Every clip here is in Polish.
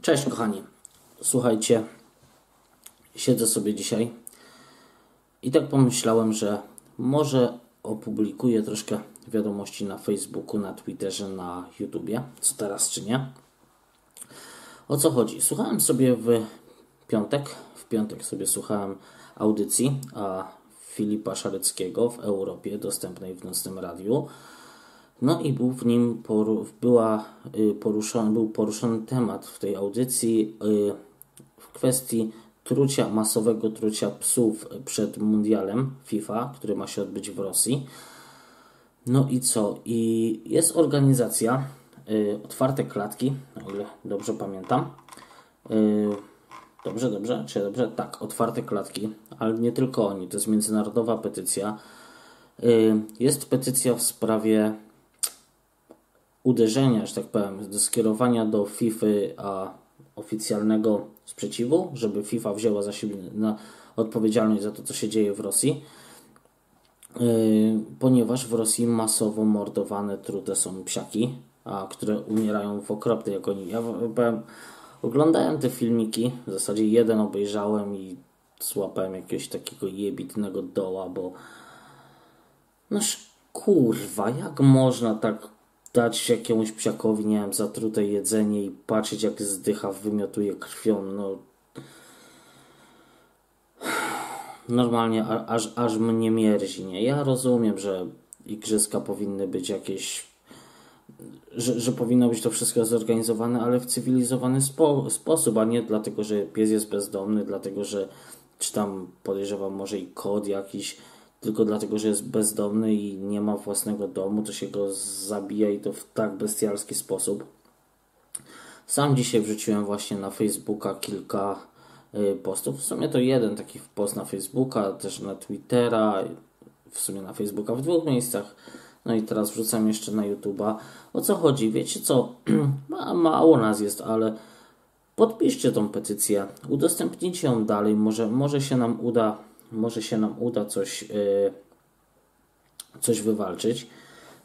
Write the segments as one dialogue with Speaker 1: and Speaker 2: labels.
Speaker 1: Cześć kochani. Słuchajcie, siedzę sobie dzisiaj i tak pomyślałem, że może opublikuję troszkę wiadomości na Facebooku, na Twitterze, na YouTubie, co teraz czy nie. O co chodzi? Słuchałem sobie w piątek, w piątek sobie słuchałem audycji a Filipa Szareckiego w Europie, dostępnej w nocnym radiu. No i był w nim poru, była, y, poruszony, był poruszony temat w tej audycji y, w kwestii trucia, masowego trucia psów przed mundialem FIFA, który ma się odbyć w Rosji. No i co? I jest organizacja y, Otwarte Klatki, o ile dobrze pamiętam. Dobrze, dobrze, czy dobrze? Tak, Otwarte Klatki, ale nie tylko oni, to jest międzynarodowa petycja. Jest petycja w sprawie uderzenia, że tak powiem, do skierowania do FIFA a oficjalnego sprzeciwu, żeby FIFA wzięła za siebie na odpowiedzialność za to, co się dzieje w Rosji, yy, ponieważ w Rosji masowo mordowane, trute są psiaki, a które umierają w okropnej agonii. Ja powiem, oglądałem te filmiki, w zasadzie jeden obejrzałem i złapałem jakiegoś takiego jebitnego doła, bo no kurwa, jak można tak dać jakiemuś psiakowi, nie wiem, zatrute jedzenie i patrzeć jak zdycha, wymiotuje krwią, no normalnie aż, aż mnie mierzi, nie? Ja rozumiem, że igrzyska powinny być jakieś że, że powinno być to wszystko zorganizowane, ale w cywilizowany spo, sposób, a nie dlatego, że pies jest bezdomny, dlatego, że czy tam podejrzewam może i kod jakiś, tylko dlatego, że jest bezdomny i nie ma własnego domu, to się go zabija i to w tak bestialski sposób. Sam dzisiaj wrzuciłem właśnie na Facebooka kilka y, postów. W sumie to jeden taki post na Facebooka, też na Twittera, w sumie na Facebooka w dwóch miejscach. No i teraz wrzucam jeszcze na YouTube'a. O co chodzi? Wiecie co? Mało nas jest, ale podpiszcie tą petycję, udostępnijcie ją dalej. Może, może się nam uda może się nam uda coś, yy, coś wywalczyć.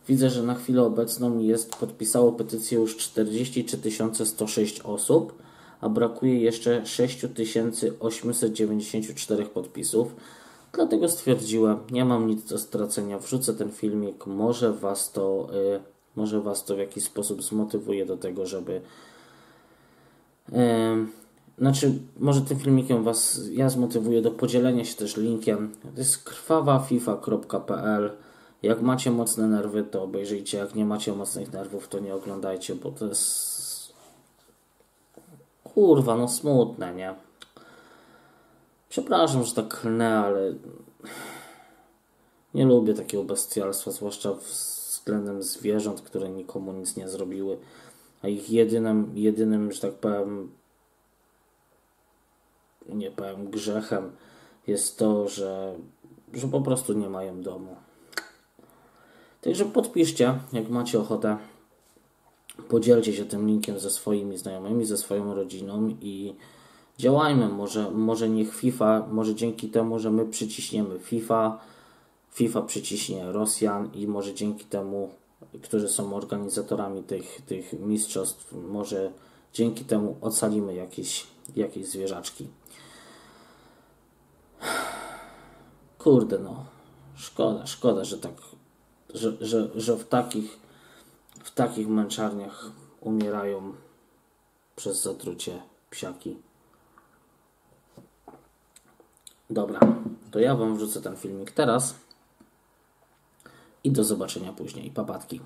Speaker 1: Widzę, że na chwilę obecną jest podpisało petycję już 43 106 osób, a brakuje jeszcze 6894 podpisów. Dlatego stwierdziłem, nie mam nic do stracenia, wrzucę ten filmik, może Was to, yy, może was to w jakiś sposób zmotywuje do tego, żeby yy, znaczy, może tym filmikiem Was ja zmotywuję do podzielenia się też linkiem. To jest krwawafifa.pl. Jak macie mocne nerwy, to obejrzyjcie. Jak nie macie mocnych nerwów, to nie oglądajcie, bo to jest. Kurwa, no smutne, nie? Przepraszam, że tak klnę, ale nie lubię takiego bestialstwa, zwłaszcza względem zwierząt, które nikomu nic nie zrobiły. A ich jedynym, jedynym, że tak powiem, nie powiem, grzechem jest to, że, że po prostu nie mają domu. Także podpiszcie, jak macie ochotę. Podzielcie się tym linkiem ze swoimi znajomymi, ze swoją rodziną i działajmy. Może, może niech FIFA, może dzięki temu, że my przyciśniemy FIFA, FIFA przyciśnie Rosjan i może dzięki temu, którzy są organizatorami tych, tych mistrzostw, może dzięki temu ocalimy jakieś, jakieś zwierzaczki. Kurde no, szkoda, szkoda, że tak, że, że, że w takich w takich męczarniach umierają przez zatrucie psiaki. Dobra, to ja Wam wrzucę ten filmik teraz i do zobaczenia później. Papatki.